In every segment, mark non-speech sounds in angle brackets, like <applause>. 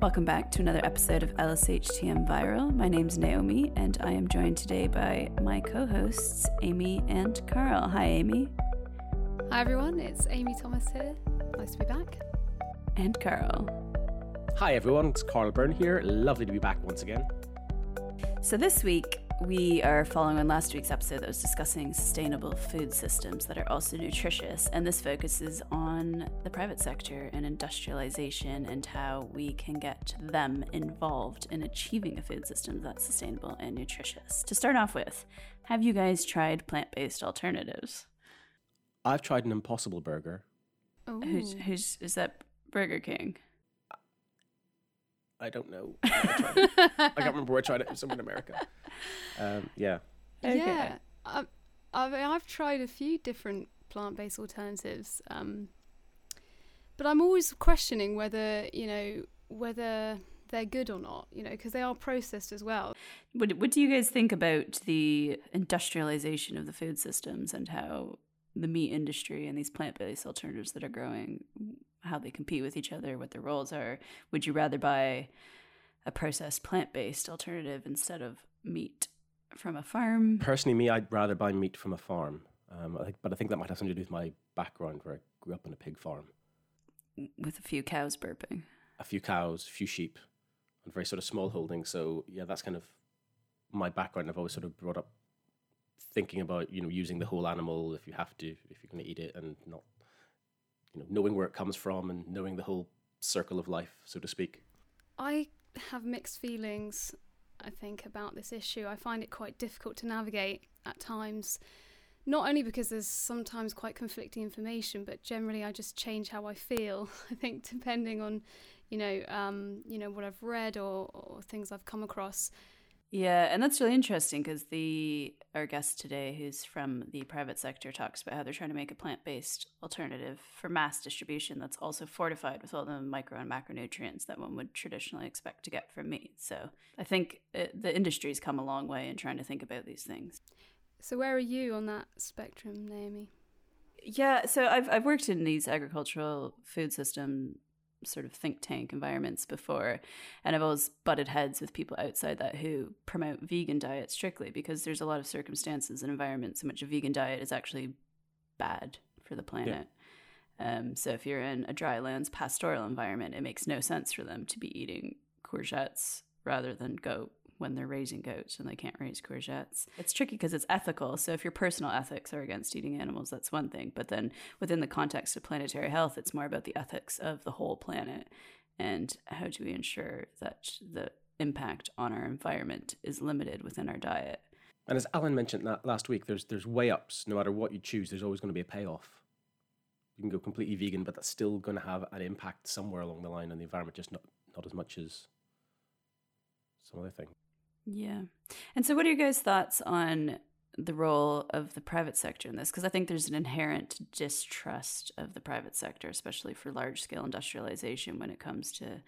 Welcome back to another episode of LSHTM Viral. My name's Naomi, and I am joined today by my co hosts, Amy and Carl. Hi, Amy. Hi, everyone. It's Amy Thomas here. Nice to be back. And Carl. Hi, everyone. It's Carl Byrne here. Lovely to be back once again. So, this week, we are following on last week's episode that was discussing sustainable food systems that are also nutritious, and this focuses on the private sector and industrialization and how we can get them involved in achieving a food system that's sustainable and nutritious. To start off with, have you guys tried plant based alternatives? I've tried an Impossible Burger. Oh, Who's, who's is that Burger King? I don't know. I. I can't remember where I tried it. It was somewhere in America. Um, yeah. Okay. yeah. I, I mean, I've tried a few different plant-based alternatives, um, but I'm always questioning whether you know whether they're good or not. You know, because they are processed as well. What, what do you guys think about the industrialization of the food systems and how the meat industry and these plant based alternatives that are growing, how they compete with each other, what their roles are? Would you rather buy a processed plant based alternative instead of meat from a farm? Personally, me, I'd rather buy meat from a farm. Um, I think, but I think that might have something to do with my background, where I grew up on a pig farm. With a few cows burping. A few cows, a few sheep, and very sort of small holdings. So yeah, that's kind of my background. I've always sort of brought up thinking about you know using the whole animal if you have to, if you're going to eat it, and not you know knowing where it comes from and knowing the whole circle of life, so to speak. I have mixed feelings. I think about this issue. I find it quite difficult to navigate at times. Not only because there's sometimes quite conflicting information, but generally I just change how I feel. <laughs> I think depending on, you know, um, you know what I've read or, or things I've come across. Yeah, and that's really interesting because the our guest today, who's from the private sector, talks about how they're trying to make a plant based alternative for mass distribution that's also fortified with all the micro and macronutrients that one would traditionally expect to get from meat. So I think it, the industry's come a long way in trying to think about these things. So where are you on that spectrum, Naomi? Yeah, so I've I've worked in these agricultural food system sort of think tank environments before and I've always butted heads with people outside that who promote vegan diet strictly because there's a lot of circumstances and environments in which a vegan diet is actually bad for the planet. Yeah. Um, so if you're in a drylands pastoral environment, it makes no sense for them to be eating courgettes rather than goat when they're raising goats and they can't raise courgettes. It's tricky because it's ethical. So if your personal ethics are against eating animals, that's one thing. But then within the context of planetary health, it's more about the ethics of the whole planet and how do we ensure that the impact on our environment is limited within our diet. And as Alan mentioned that last week, there's there's way ups. No matter what you choose, there's always going to be a payoff. You can go completely vegan, but that's still going to have an impact somewhere along the line on the environment, just not not as much as some other thing. Yeah. And so, what are your guys' thoughts on the role of the private sector in this? Because I think there's an inherent distrust of the private sector, especially for large scale industrialization when it comes to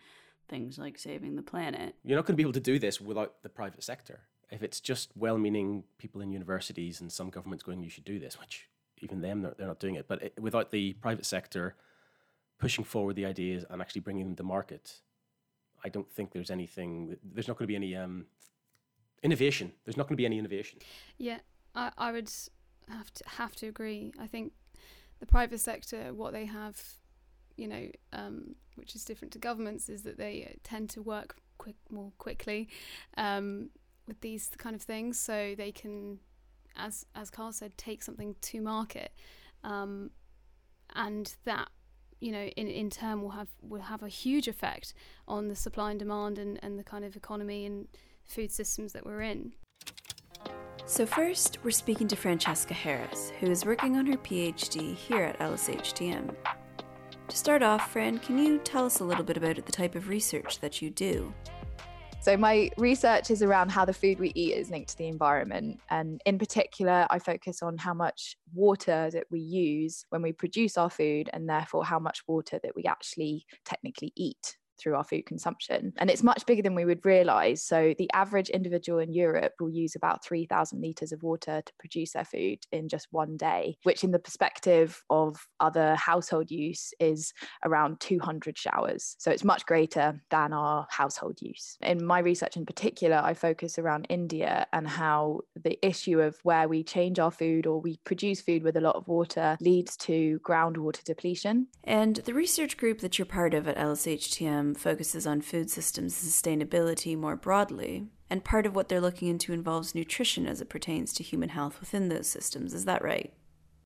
things like saving the planet. You're not going to be able to do this without the private sector. If it's just well meaning people in universities and some governments going, you should do this, which even them, they're, they're not doing it. But it, without the private sector pushing forward the ideas and actually bringing them to market, I don't think there's anything, there's not going to be any um, innovation. There's not going to be any innovation. Yeah, I, I would have to have to agree. I think the private sector, what they have, you know, um, which is different to governments, is that they tend to work quick more quickly um, with these kind of things, so they can, as as Carl said, take something to market, um, and that you know in, in turn will have will have a huge effect on the supply and demand and, and the kind of economy and food systems that we're in. So, first, we're speaking to Francesca Harris, who is working on her PhD here at LSHTM. To start off, Fran, can you tell us a little bit about the type of research that you do? So, my research is around how the food we eat is linked to the environment. And in particular, I focus on how much water that we use when we produce our food, and therefore how much water that we actually technically eat through our food consumption. And it's much bigger than we would realize. So the average individual in Europe will use about 3,000 litres of water to produce their food in just one day, which in the perspective of other household use is around 200 showers. So it's much greater than our household use. In my research in particular, I focus around India and how the issue of where we change our food or we produce food with a lot of water leads to groundwater depletion. And the research group that you're part of at LSHTM focuses on food systems sustainability more broadly. And part of what they're looking into involves nutrition as it pertains to human health within those systems. Is that right?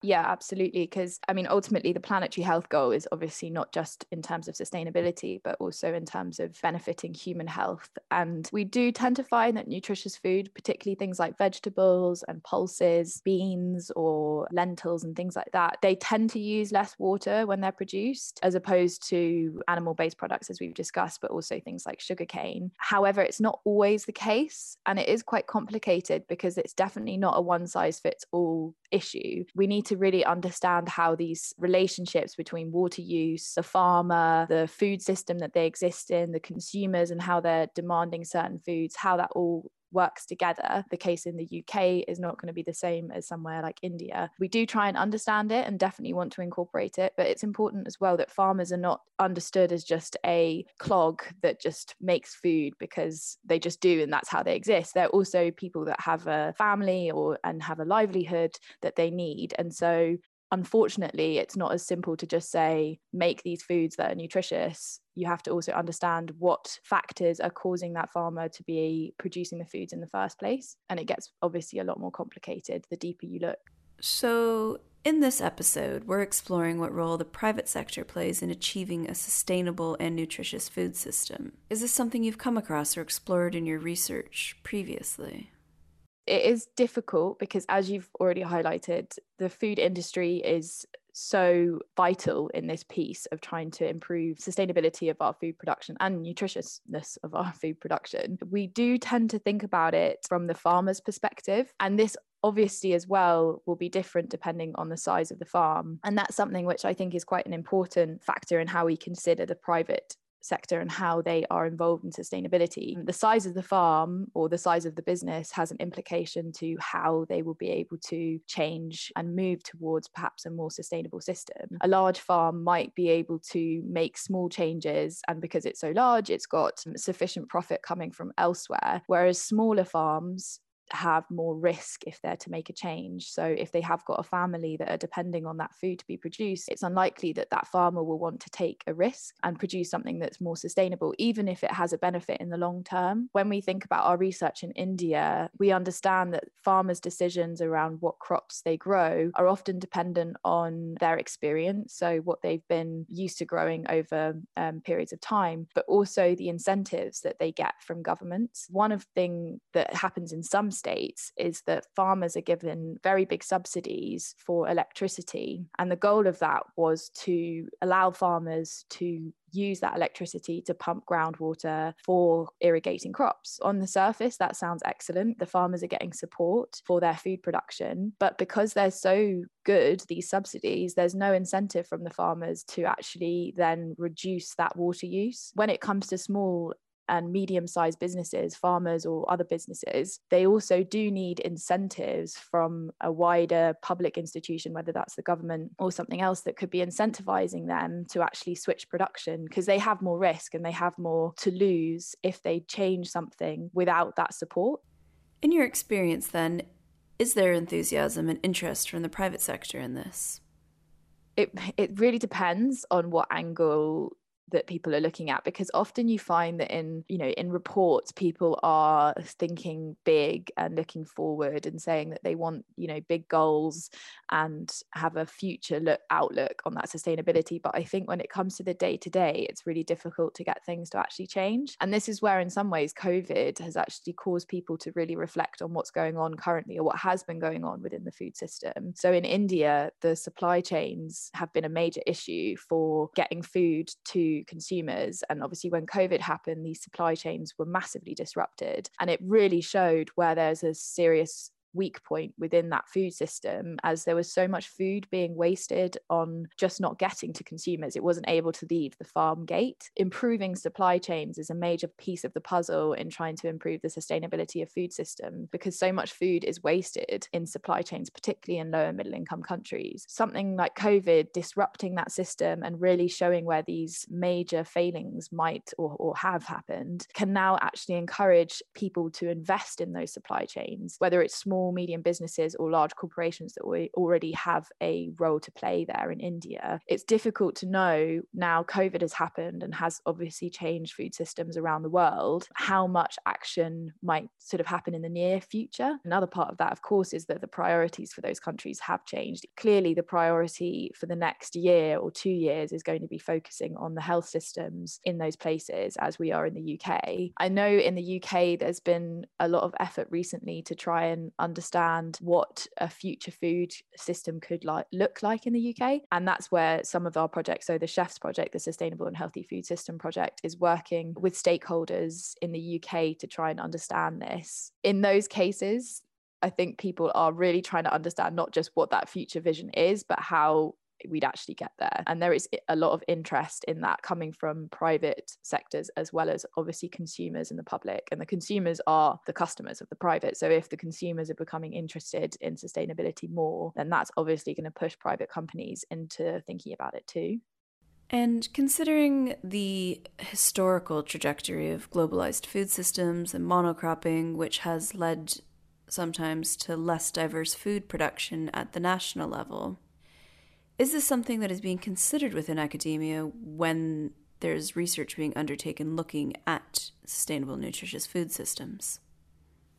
Yeah, absolutely. Because I mean, ultimately, the planetary health goal is obviously not just in terms of sustainability, but also in terms of benefiting human health. And we do tend to find that nutritious food, particularly things like vegetables and pulses, beans or lentils and things like that, they tend to use less water when they're produced as opposed to animal based products, as we've discussed, but also things like sugarcane. However, it's not always the case. And it is quite complicated because it's definitely not a one size fits all issue. We need to really understand how these relationships between water use, the farmer, the food system that they exist in, the consumers, and how they're demanding certain foods, how that all works together. The case in the UK is not going to be the same as somewhere like India. We do try and understand it and definitely want to incorporate it, but it's important as well that farmers are not understood as just a clog that just makes food because they just do and that's how they exist. They're also people that have a family or and have a livelihood that they need. And so unfortunately, it's not as simple to just say, make these foods that are nutritious. You have to also understand what factors are causing that farmer to be producing the foods in the first place. And it gets obviously a lot more complicated the deeper you look. So, in this episode, we're exploring what role the private sector plays in achieving a sustainable and nutritious food system. Is this something you've come across or explored in your research previously? It is difficult because as you've already highlighted the food industry is so vital in this piece of trying to improve sustainability of our food production and nutritiousness of our <laughs> food production. We do tend to think about it from the farmer's perspective and this obviously as well will be different depending on the size of the farm. And that's something which i think is quite an important factor in how we consider the private sector and how they are involved in sustainability. Mm. The size of the farm or the size of the business has an implication to how they will be able to change and move towards perhaps a more sustainable system. Mm. A large farm might be able to make small changes, and because it's so large, it's got sufficient profit coming from elsewhere. Whereas smaller farms have more risk if they're to make a change. So, if they have got a family that are depending on that food to be produced, it's unlikely that that farmer will want to take a risk and produce something that's more sustainable, even if it has a benefit in the long term. When we think about our research in India, we understand that farmers' decisions around what crops they grow are often dependent on their experience, so what they've been used to growing over um, periods of time, but also the incentives that they get from governments. One of the things that happens in some states is that farmers are given very big subsidies for electricity. And the goal of that was to allow farmers to use that electricity to pump groundwater for irrigating crops. On the surface, that sounds excellent. The farmers are getting support for their food production. But because they're so good, these subsidies, there's no incentive from the farmers to actually then reduce that water use. When it comes to small and medium sized businesses, farmers or other businesses, they also do need incentives from a wider public institution, whether that's the government or something else that could be incentivizing them to actually switch production because they have more risk and they have more to lose if they change something without that support. In your experience, then, is there enthusiasm and interest from the private sector in this? It, it really depends on what angle that people are looking at because often you find that in you know in reports people are thinking big and looking forward and saying that they want you know big goals and have a future look outlook on that sustainability. But i think when it comes to the day to day it's really difficult to get things to actually change. And this is where in some ways covid has actually caused people to really reflect on what's going on currently or what has been going on within the food system. So in india the supply chains have been a major issue for getting food to consumers. And obviously, when COVID happened, these supply chains were massively disrupted. And it really showed where there's a serious weak point within that food system as there was so much food being wasted on just not getting to consumers. It wasn't able to leave the farm gate. Improving supply chains is a major piece of the puzzle in trying to improve the sustainability of food system because so much food is wasted in supply chains, particularly in lower middle income countries. Something like COVID disrupting that system and really showing where these major failings might or, or have happened can now actually encourage people to invest in those supply chains, whether it's small, medium businesses or large corporations that we already have a role to play there in India. It's difficult to know now COVID has happened and has obviously changed food systems around the world, how much action might sort of happen in the near future. Another part of that, of course, is that the priorities for those countries have changed. Clearly, the priority for the next year or two years is going to be focusing on the health systems in those places as we are in the UK. I know in the UK there's been a lot of effort recently to try and understand what a future food system could like look like in the UK and that's where some of our projects so the SHEFS project the sustainable and healthy food system project is working with stakeholders in the UK to try and understand this. In those cases I think people are really trying to understand not just what that future vision is, but how we'd actually get there. And there is a lot of interest in that coming from private sectors as well as obviously consumers and the public. And the consumers are the customers of the private. So if the consumers are becoming interested in sustainability more, then that's obviously going to push private companies into thinking about it too. And considering the historical trajectory of globalized food systems and monocropping, which has led sometimes to less diverse food production at the national level, is this something that is being considered within academia when there's research being undertaken looking at sustainable nutritious food systems?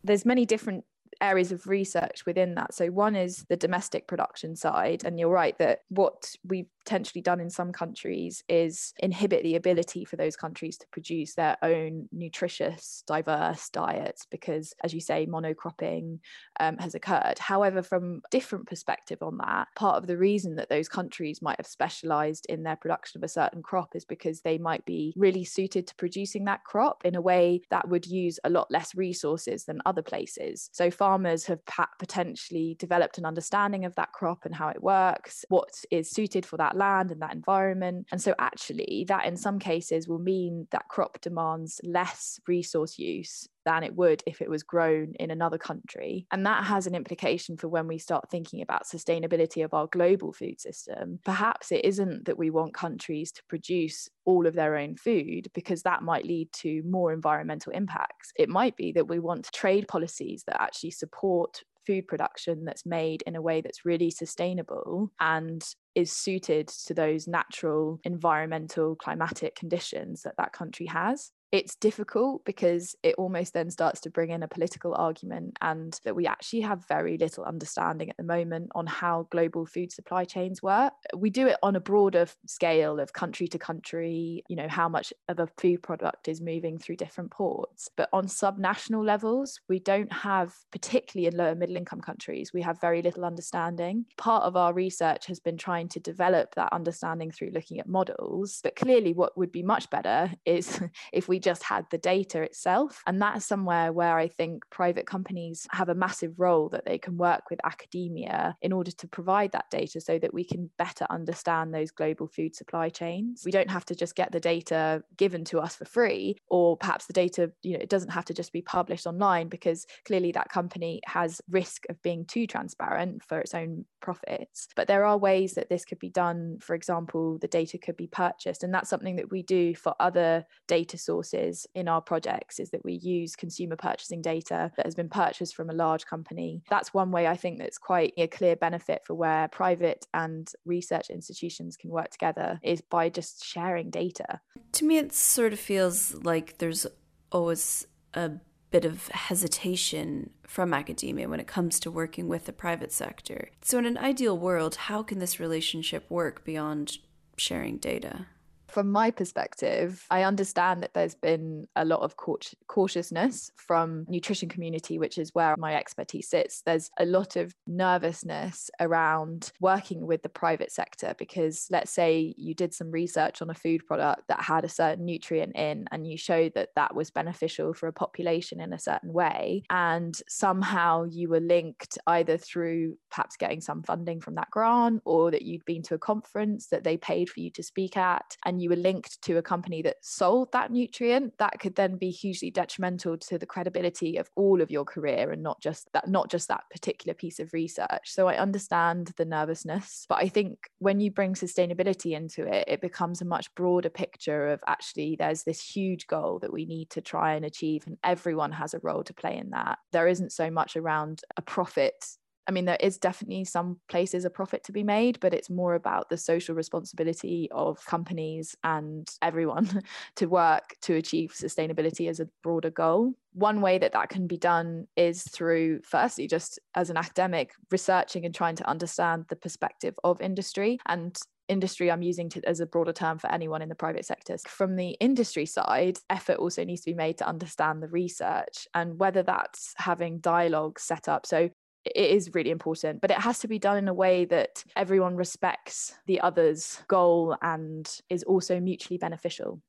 There's many different areas of research within that. So one is the domestic production side and you're right that what we've potentially done in some countries is inhibit the ability for those countries to produce their own nutritious, diverse diets because, as you say, monocropping um, has occurred. However, from a different perspective on that, part of the reason that those countries might have specialized in their production of a certain crop is because they might be really suited to producing that crop in a way that would use a lot less resources than other places. So farmers have potentially developed an understanding of that crop and how it works, what is suited for that land and that environment. And so, actually, that in some cases will mean that crop demands less resource use than it would if it was grown in another country. And that has an implication for when we start thinking about sustainability of our global food system. Perhaps it isn't that we want countries to produce all of their own food because that might lead to more environmental impacts. It might be that we want trade policies that actually support food production that's made in a way that's really sustainable and is suited to those natural environmental climatic conditions that that country has it's difficult because it almost then starts to bring in a political argument and that we actually have very little understanding at the moment on how global food supply chains work. We do it on a broader scale of country to country you know how much of a food product is moving through different ports. But on subnational levels we don't have particularly in lower middle income countries we have very little understanding. Part of our research has been trying to develop that understanding through looking at models but clearly what would be much better is <laughs> if we we just had the data itself. And that's somewhere where I think private companies have a massive role that they can work with academia in order to provide that data so that we can better understand those global food supply chains. We don't have to just get the data given to us for free, or perhaps the data, you know, it doesn't have to just be published online because clearly that company has risk of being too transparent for its own profits. But there are ways that this could be done. For example, the data could be purchased. And that's something that we do for other data sources sources in our projects is that we use consumer purchasing data that has been purchased from a large company. That's one way I think that's quite a clear benefit for where private and research institutions can work together is by just sharing data. To me, it sort of feels like there's always a bit of hesitation from academia when it comes to working with the private sector. So, in an ideal world, how can this relationship work beyond sharing data? From my perspective, I understand that there's been a lot of cautiousness from nutrition community, which is where my expertise sits. There's a lot of nervousness around working with the private sector because let's say you did some research on a food product that had a certain nutrient in and you showed that that was beneficial for a population in a certain way and somehow you were linked either through perhaps getting some funding from that grant or that you'd been to a conference that they paid for you to speak at and you were linked to a company that sold that nutrient that could then be hugely detrimental to the credibility of all of your career and not just that not just that particular piece of research. So i understand the nervousness but i think when you bring sustainability into it it becomes a much broader picture of actually there's this huge goal that we need to try and achieve and everyone has a role to play in that. There isn't so much around a profit I mean, there is definitely some places a profit to be made, but it's more about the social responsibility of companies and everyone <laughs> to work to achieve sustainability as a broader goal. One way that that can be done is through, firstly, just as an academic, researching and trying to understand the perspective of industry. And industry i'm using to, as a broader term for anyone in the private sector. From the industry side effort also needs to be made to understand the research and whether that's having dialogue set up. So it is really important, but it has to be done in a way that everyone respects the other's goal and is also mutually beneficial.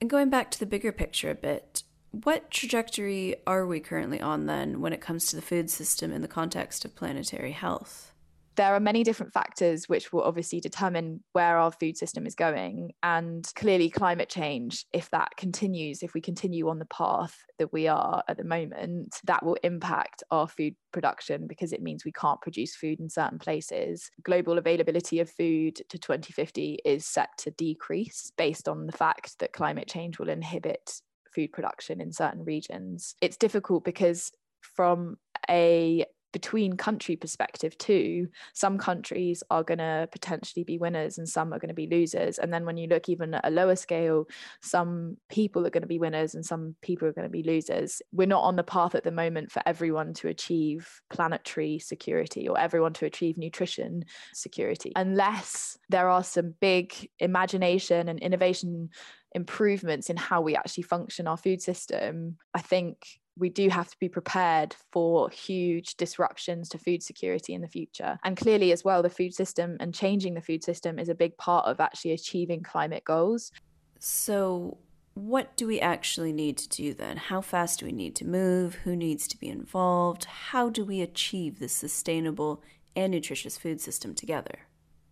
And going back to the bigger picture a bit, what trajectory are we currently on then when it comes to the food system in the context of planetary health? There are many different factors which will obviously determine where our food system is going. And clearly, climate change, if that continues, if we continue on the path that we are at the moment, that will impact our food production because it means we can't produce food in certain places. Global availability of food to 2050 is set to decrease based on the fact that climate change will inhibit food production in certain regions. It's difficult because from a between country perspective too some countries are going to potentially be winners and some are going to be losers. And then when you look even at a lower scale some people are going to be winners and some people are going to be losers. We're not on the path at the moment for everyone to achieve planetary security or everyone to achieve nutrition security unless there are some big imagination and innovation improvements in how we actually function our food system. I think we do have to be prepared for huge disruptions to food security in the future. And clearly, as well, the food system and changing the food system is a big part of actually achieving climate goals. So, what do we actually need to do then? How fast do we need to move? Who needs to be involved? How do we achieve this sustainable and nutritious food system together?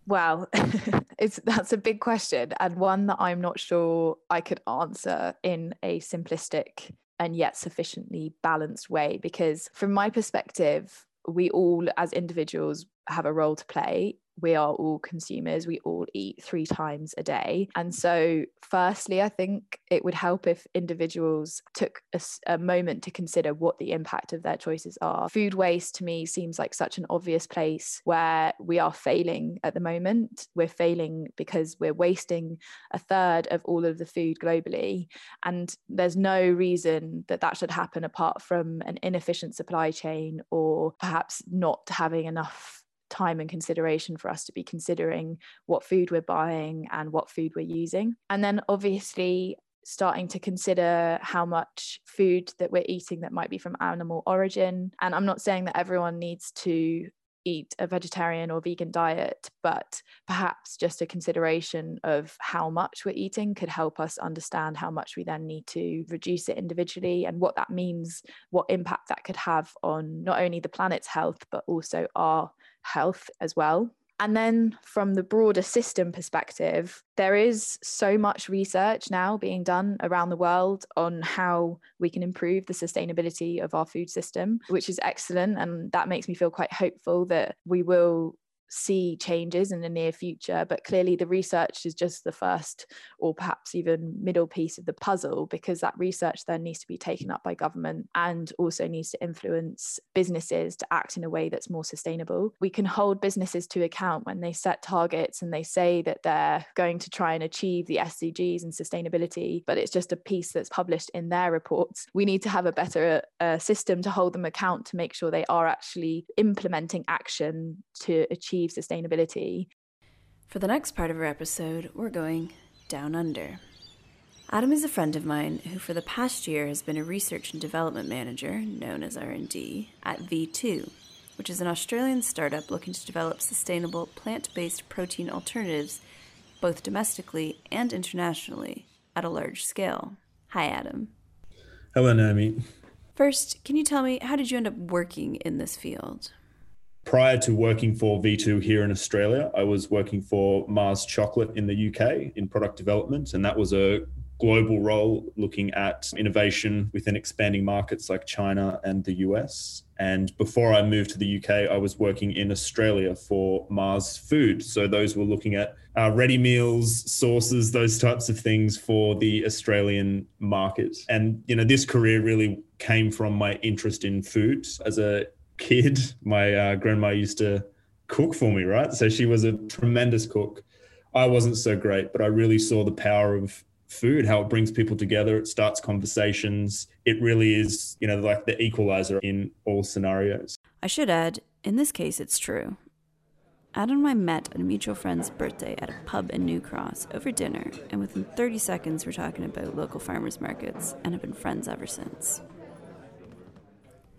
Well, <laughs> it's that's a big question and one that I'm not sure I could answer in a simplistic and yet sufficiently balanced way because from my perspective we all as individuals have a role to play we are all consumers we all eat three times a day. And so firstly i think it would help if individuals took a, a, moment to consider what the impact of their choices are. Food waste to me seems like such an obvious place where we are failing at the moment. We're failing because we're wasting a third of all of the food globally and there's no reason that that should happen apart from an inefficient supply chain or perhaps not having enough time and consideration for us to be considering what food we're buying and what food we're using. And then obviously starting to consider how much food that we're eating that might be from animal origin. And I'm not saying that everyone needs to eat a vegetarian or vegan diet, but perhaps just a consideration of how much we're eating could help us understand how much we then need to reduce it individually and what that means, what impact that could have on not only the planet's health, but also our health as well. And then from the broader system perspective, there is so much research now being done around the world on how we can improve the sustainability of our food system, which is excellent. And that makes me feel quite hopeful that we will see changes in the near future. But clearly, the research is just the first or perhaps even middle piece of the puzzle because that research then needs to be taken up by government and also needs to influence businesses to act in a way that's more sustainable. We can hold businesses to account when they set targets and they say that they're going to try and achieve the SDGs and sustainability, but it's just a piece that's published in their reports. We need to have a better uh, system to hold them account to make sure they are actually implementing action to achieve achieve sustainability. For the next part of our episode, we're going Down Under. Adam is a friend of mine who for the past year has been a research and development manager, known as R&D, at V2, which is an Australian startup looking to develop sustainable plant-based protein alternatives both domestically and internationally at a large scale. Hi Adam. Hello Naomi. First, can you tell me how did you end up working in this field? Prior to working for V2 here in Australia, I was working for Mars Chocolate in the UK in product development, and that was a global role looking at innovation within expanding markets like China and the US. And before I moved to the UK, I was working in Australia for Mars Food. So those were looking at uh, ready meals, sauces, those types of things for the Australian market. And, you know, this career really came from my interest in food. As a kid, my uh, grandma used to cook for me, right? So she was a tremendous cook. I wasn't so great, but I really saw the power of food, how it brings people together, it starts conversations. It really is, you know, like the equalizer in all scenarios. I should add, in this case, it's true. Adam and I met at a mutual friend's birthday at a pub in New Cross over dinner, and within 30 seconds, we're talking about local farmers markets and have been friends ever since.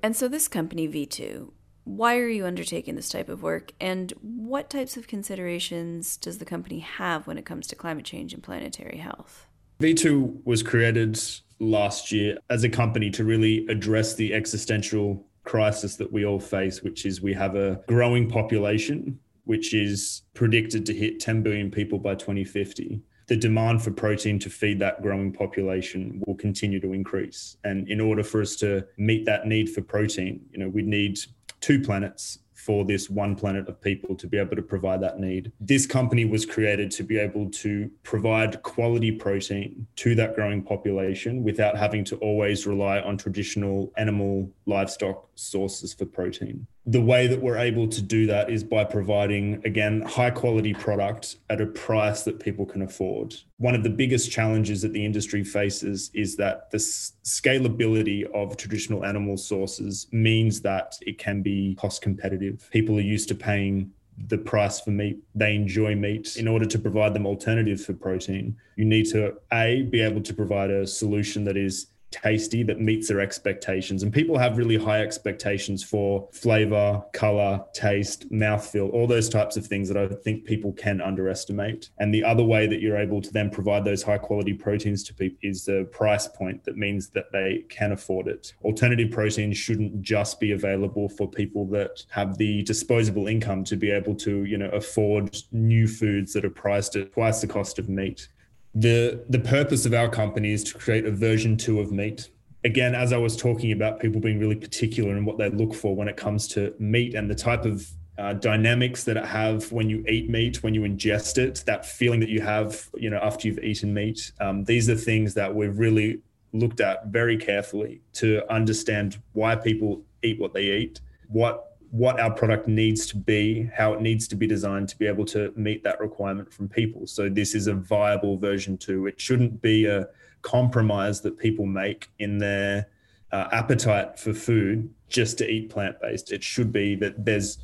And so, this company, V2, why are you undertaking this type of work, and what types of considerations does the company have when it comes to climate change and planetary health? V2 was created last year as a company to really address the existential crisis that we all face, which is we have a growing population, which is predicted to hit 10 billion people by 2050. The demand for protein to feed that growing population will continue to increase. And in order for us to meet that need for protein, you know, we need two planets for this one planet of people to be able to provide that need. This company was created to be able to provide quality protein to that growing population without having to always rely on traditional animal livestock sources for protein the way that we're able to do that is by providing again high quality product at a price that people can afford. One of the biggest challenges that the industry faces is that the scalability of traditional animal sources means that it can be cost competitive. People are used to paying the price for meat. They enjoy meat. In order to provide them alternatives for protein you need to a be able to provide a solution that is tasty that meets their expectations. And people have really high expectations for flavor, color, taste, mouthfeel, all those types of things that I think people can underestimate. And the other way that you're able to then provide those high quality proteins to people is the price point that means that they can afford it. Alternative proteins shouldn't just be available for people that have the disposable income to be able to, you know, afford new foods that are priced at twice the cost of meat the the purpose of our company is to create a version two of meat. Again as i was talking about people being really particular in what they look for when it comes to meat and the type of uh, dynamics that it have when you eat meat when you ingest it that feeling that you have you know after you've eaten meat. Um, these are things that we've really looked at very carefully to understand why people eat what they eat what what our product needs to be, how it needs to be designed to be able to meet that requirement from people. So this is a viable version two. It shouldn't be a compromise that people make in their uh, appetite for food just to eat plant based. It should be that there's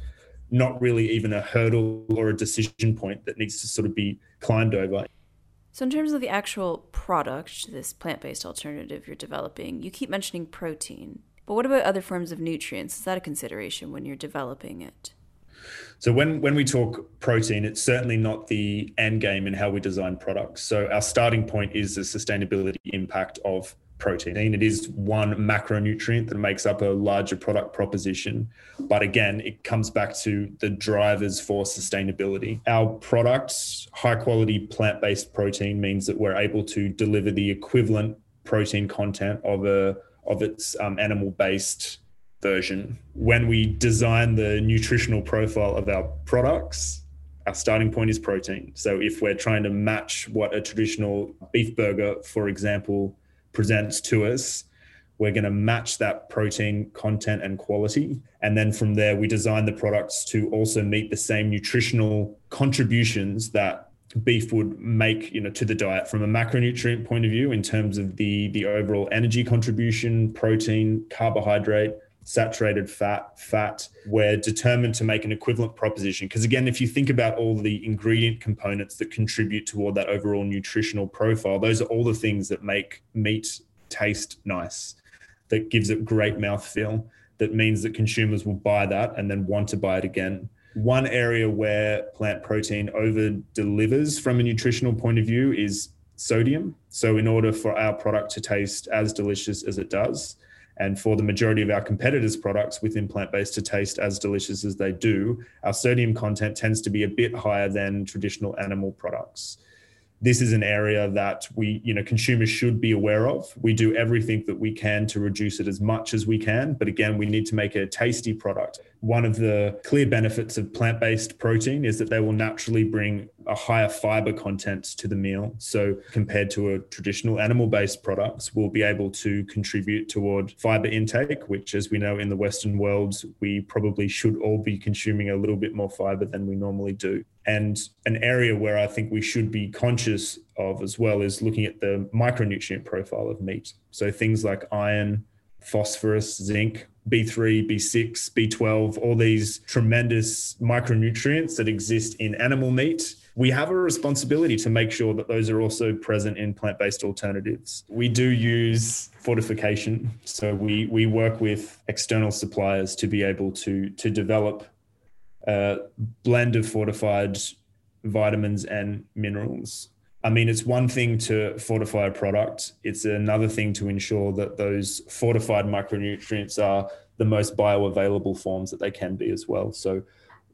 not really even a hurdle or a decision point that needs to sort of be climbed over. So, in terms of the actual product, this plant based alternative you're developing, you keep mentioning protein. But what about other forms of nutrients? Is that a consideration when you're developing it? So when when we talk protein, it's certainly not the end game in how we design products. So our starting point is the sustainability impact of protein. It is one macronutrient that makes up a larger product proposition. But again, it comes back to the drivers for sustainability. Our products, high quality plant based protein, means that we're able to deliver the equivalent protein content of a of its um, animal based version. When we design the nutritional profile of our products, our starting point is protein. So if we're trying to match what a traditional beef burger, for example, presents to us, we're going to match that protein content and quality. And then from there, we design the products to also meet the same nutritional contributions that beef would make you know to the diet from a macronutrient point of view in terms of the the overall energy contribution protein carbohydrate saturated fat, fat, we're determined to make an equivalent proposition. Because again, if you think about all the ingredient components that contribute toward that overall nutritional profile, those are all the things that make meat taste nice, that gives it great mouthfeel, that means that consumers will buy that and then want to buy it again. One area where plant protein over delivers from a nutritional point of view is sodium. So, in order for our product to taste as delicious as it does, and for the majority of our competitors' products within plant based to taste as delicious as they do, our sodium content tends to be a bit higher than traditional animal products this is an area that we, you know, consumers should be aware of. We do everything that we can to reduce it as much as we can. But again, we need to make a tasty product. One of the clear benefits of plant based protein is that they will naturally bring a higher fiber content to the meal. So, compared to a traditional animal based products, we'll be able to contribute toward fiber intake, which, as we know in the Western world, we probably should all be consuming a little bit more fiber than we normally do. And an area where I think we should be conscious of as well is looking at the micronutrient profile of meat. So things like iron, phosphorus, zinc, B3, B6, B12, all these tremendous micronutrients that exist in animal meat. We have a responsibility to make sure that those are also present in plant based alternatives. We do use fortification. So we, we work with external suppliers to be able to, to develop a blend of fortified vitamins and minerals. I mean, it's one thing to fortify a product, it's another thing to ensure that those fortified micronutrients are the most bioavailable forms that they can be as well. So,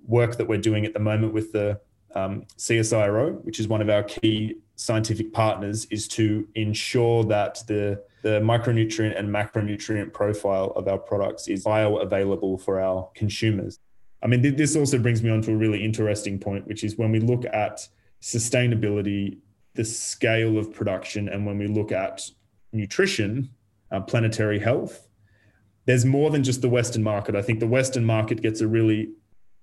work that we're doing at the moment with the um, CSIRO, which is one of our key scientific partners, is to ensure that the the micronutrient and macronutrient profile of our products is bioavailable for our consumers. I mean, th- this also brings me on to a really interesting point, which is when we look at sustainability, the scale of production, and when we look at nutrition, uh, planetary health, there's more than just the Western market. I think the Western market gets a really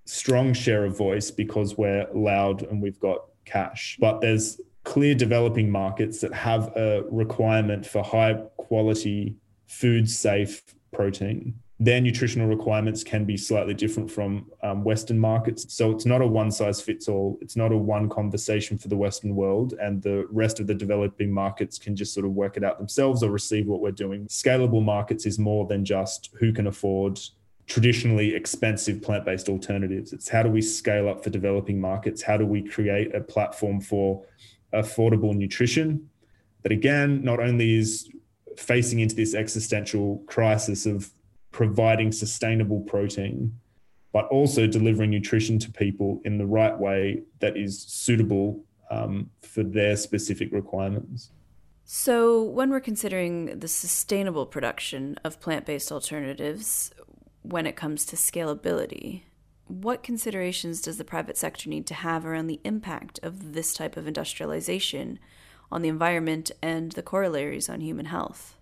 strong share of voice because we're loud and we've got cash. But there's clear developing markets that have a requirement for high quality, food safe protein their nutritional requirements can be slightly different from um, Western markets. So it's not a one size fits all. It's not a one conversation for the Western world, and the rest of the developing markets can just sort of work it out themselves or receive what we're doing. Scalable markets is more than just who can afford traditionally expensive plant based alternatives. It's how do we scale up for developing markets? How do we create a platform for affordable nutrition? That again, not only is facing into this existential crisis of providing sustainable protein, but also delivering nutrition to people in the right way that is suitable um, for their specific requirements. So, when we're considering the sustainable production of plant based alternatives when it comes to scalability, what considerations does the private sector need to have around the impact of this type of industrialization on the environment and the corollaries on human health?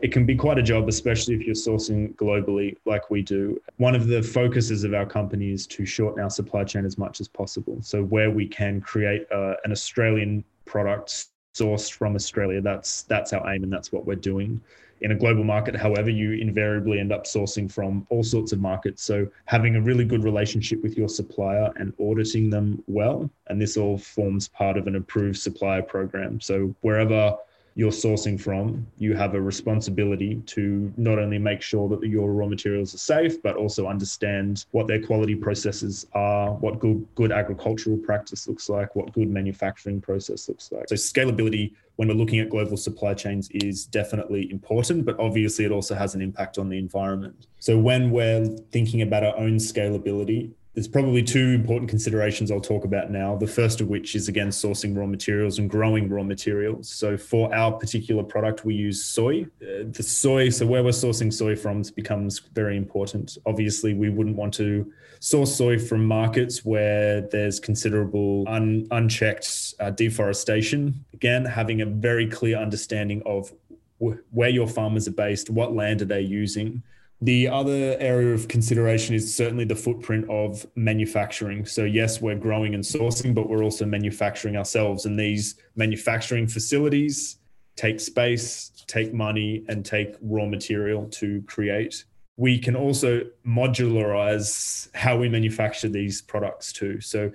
It can be quite a job, especially if you're sourcing globally like we do. One of the focuses of our company is to shorten our supply chain as much as possible. So, where we can create uh, an Australian product sourced from Australia, that's that's our aim, and that's what we're doing. In a global market, however, you invariably end up sourcing from all sorts of markets. So, having a really good relationship with your supplier and auditing them well, and this all forms part of an approved supplier program. So, wherever you're sourcing from, you have a responsibility to not only make sure that your raw materials are safe, but also understand what their quality processes are, what good, good agricultural practice looks like, what good manufacturing process looks like. So, scalability when we're looking at global supply chains is definitely important, but obviously it also has an impact on the environment. So, when we're thinking about our own scalability, there's probably two important considerations I'll talk about now. The first of which is again sourcing raw materials and growing raw materials. So for our particular product, we use soy. Uh, the soy, so where we're sourcing soy from becomes very important. Obviously, we wouldn't want to source soy from markets where there's considerable un, unchecked uh, deforestation. Again, having a very clear understanding of where your farmers are based, what land are they using, the other area of consideration is certainly the footprint of manufacturing. So, yes, we're growing and sourcing, but we're also manufacturing ourselves. And these manufacturing facilities take space, take money, and take raw material to create. we can also modularize how we manufacture these products too. So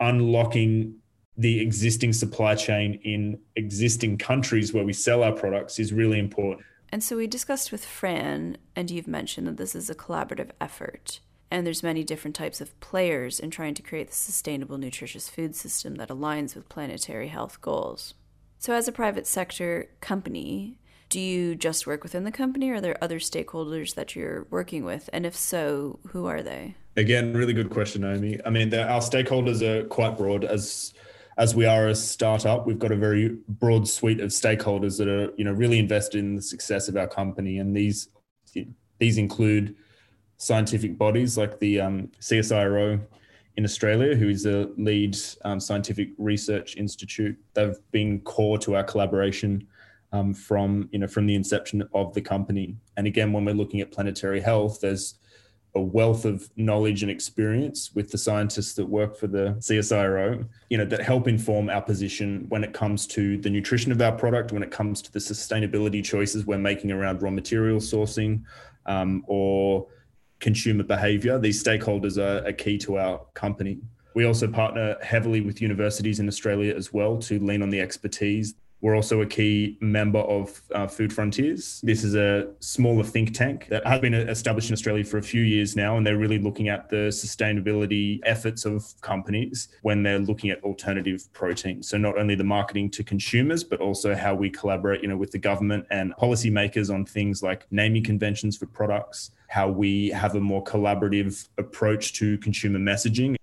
unlocking the existing supply chain in existing countries where we sell our products is really important. And so we discussed with Fran, and you've mentioned that this is a collaborative effort. And there's many different types of players in trying to create the sustainable, nutritious food system that aligns with planetary health goals. So, as a private sector company, do you just work within the company or are there other stakeholders that you're working with? And if so, who are they? Again, really good question, Naomi. I mean, our stakeholders are quite broad as as we are a startup, we've got a very broad suite of stakeholders that are, you know, really invested in the success of our company. And these these include scientific bodies like the um, CSIRO in Australia, who is a lead um, scientific research institute. They've been core to our collaboration um, from you know from the inception of the company. And again, when we're looking at planetary health, there's a wealth of knowledge and experience with the scientists that work for the CSIRO, you know, that help inform our position when it comes to the nutrition of our product, when it comes to the sustainability choices we're making around raw material sourcing um, or consumer behavior. These stakeholders are, are key to our company. We also partner heavily with universities in Australia as well to lean on the expertise we're also a key member of uh, Food Frontiers. This is a smaller think tank that has been established in Australia for a few years now, and they're really looking at the sustainability efforts of companies when they're looking at alternative proteins. So not only the marketing to consumers, but also how we collaborate, you know, with the government and policymakers on things like naming conventions for products, how we have a more collaborative approach to consumer messaging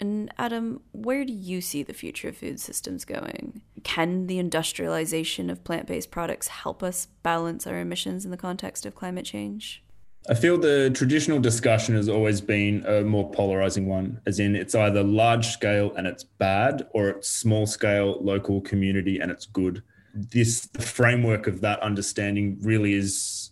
and Adam, where do you see the future of food systems going? Can the industrialization of plant based products help us balance our emissions in the context of climate change? I feel the traditional discussion has always been a more polarizing one, as in it's either large scale and it's bad, or it's small scale, local community and it's good. This framework of that understanding really is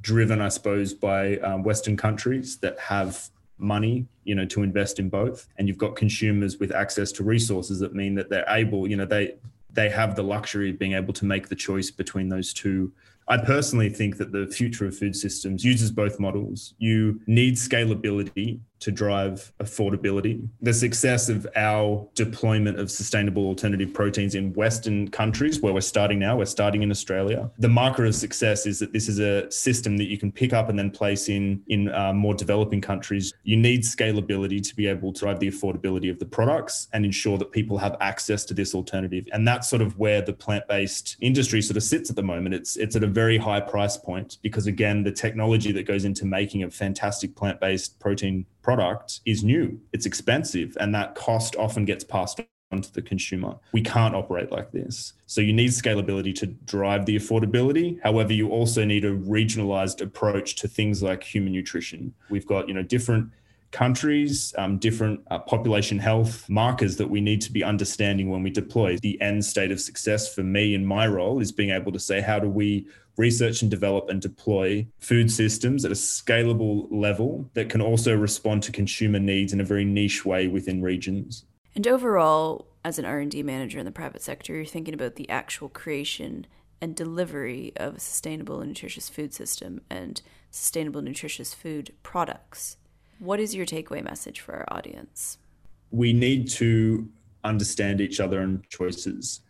driven, I suppose, by um, Western countries that have money you know to invest in both and you've got consumers with access to resources that mean that they're able you know they they have the luxury of being able to make the choice between those two I personally think that the future of food systems uses both models. You need scalability to drive affordability. The success of our deployment of sustainable alternative proteins in Western countries, where we're starting now, we're starting in Australia. The marker of success is that this is a system that you can pick up and then place in in uh, more developing countries. You need scalability to be able to drive the affordability of the products and ensure that people have access to this alternative. And that's sort of where the plant-based industry sort of sits at the moment. It's it's at a very high price point because again, the technology that goes into making a fantastic plant-based protein product is new, it's expensive, and that cost often gets passed on to the consumer. We can't operate like this. So you need scalability to drive the affordability. However, you also need a regionalized approach to things like human nutrition. We've got, you know, different countries, um, different uh, population health markers that we need to be understanding when we deploy. The end state of success for me in my role is being able to say, how do we research and develop and deploy food systems at a scalable level that can also respond to consumer needs in a very niche way within regions. And overall, as an R&D manager in the private sector, you're thinking about the actual creation and delivery of a sustainable and nutritious food system and sustainable nutritious food products. What is your takeaway message for our audience? We need to understand each other and choices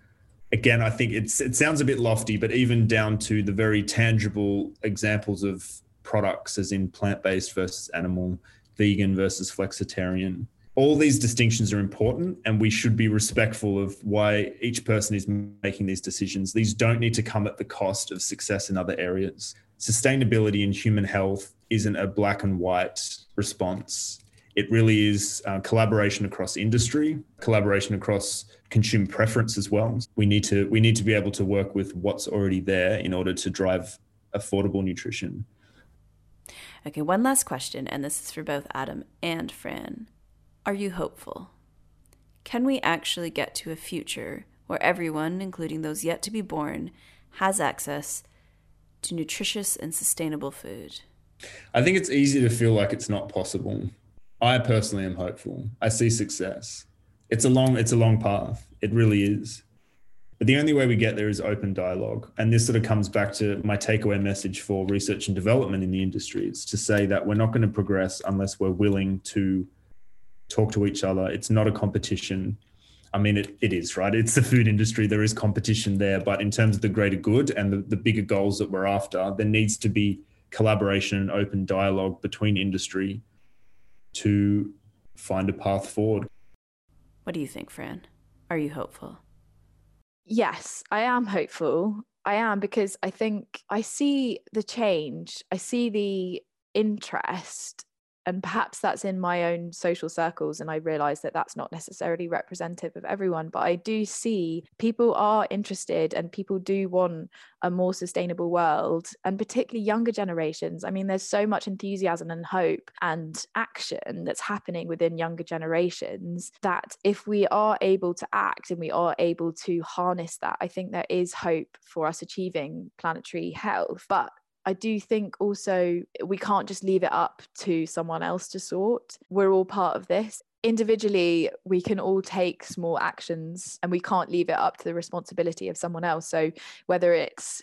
again, I think it's it sounds a bit lofty, but even down to the very tangible examples of products, as in plant based versus animal, vegan versus flexitarian. All these distinctions are important, and we should be respectful of why each person is making these decisions. These don't need to come at the cost of success in other areas. Sustainability and human health isn't a black and white response. It really is uh, collaboration across industry, collaboration across consumer preference as well. We need to we need to be able to work with what's already there in order to drive affordable nutrition. Okay, one last question, and this is for both Adam and Fran. Are you hopeful? Can we actually get to a future where everyone, including those yet to be born, has access to nutritious and sustainable food? I think it's easy to feel like it's not possible. I personally am hopeful. I see success it's a long it's a long path. It really is. But the only way we get there is open dialogue. And this sort of comes back to my takeaway message for research and development in the industry. It's to say that we're not going to progress unless we're willing to talk to each other. It's not a competition. I mean, it, it is, right? It's the food industry. There is competition there. But in terms of the greater good and the, the bigger goals that we're after, there needs to be collaboration and open dialogue between industry to find a path forward. What do you think, Fran? Are you hopeful? Yes, I am hopeful. I am because I think I see the change. I see the interest and perhaps that's in my own social circles and i realize that that's not necessarily representative of everyone but i do see people are interested and people do want a more sustainable world and particularly younger generations. I mean there's so much enthusiasm and hope and action that's happening within younger generations that if we are able to act and we are able to harness that i think there is hope for us achieving planetary health. But I do think also we can't just leave it up to someone else to sort. We're all part of this. Individually, we can all take small actions and we can't leave it up to the responsibility of someone else. So, whether it's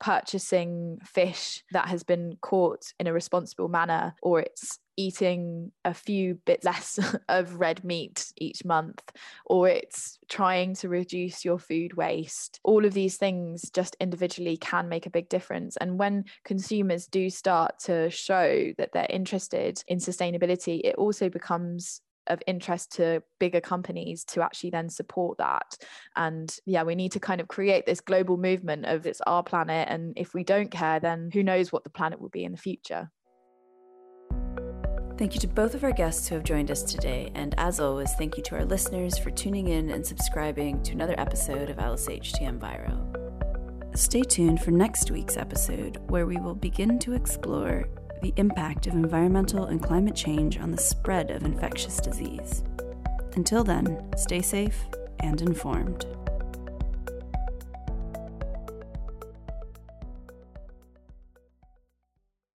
purchasing fish that has been caught in a responsible manner or it's eating a few bit less <laughs> of red meat each month or it's trying to reduce your food waste. All of these things just individually can make a big difference. And when consumers do start to show that they're interested in sustainability it also becomes of interest to bigger companies to actually then support that. And yeah we need to kind of create this global movement of it's our planet and if we don't care then who knows what the planet will be in the future. Thank you to both of our guests who have joined us today, and as always, thank you to our listeners for tuning in and subscribing to another episode of LSHTM Enviro. Stay tuned for next week's episode, where we will begin to explore the impact of environmental and climate change on the spread of infectious disease. Until then, stay safe and informed.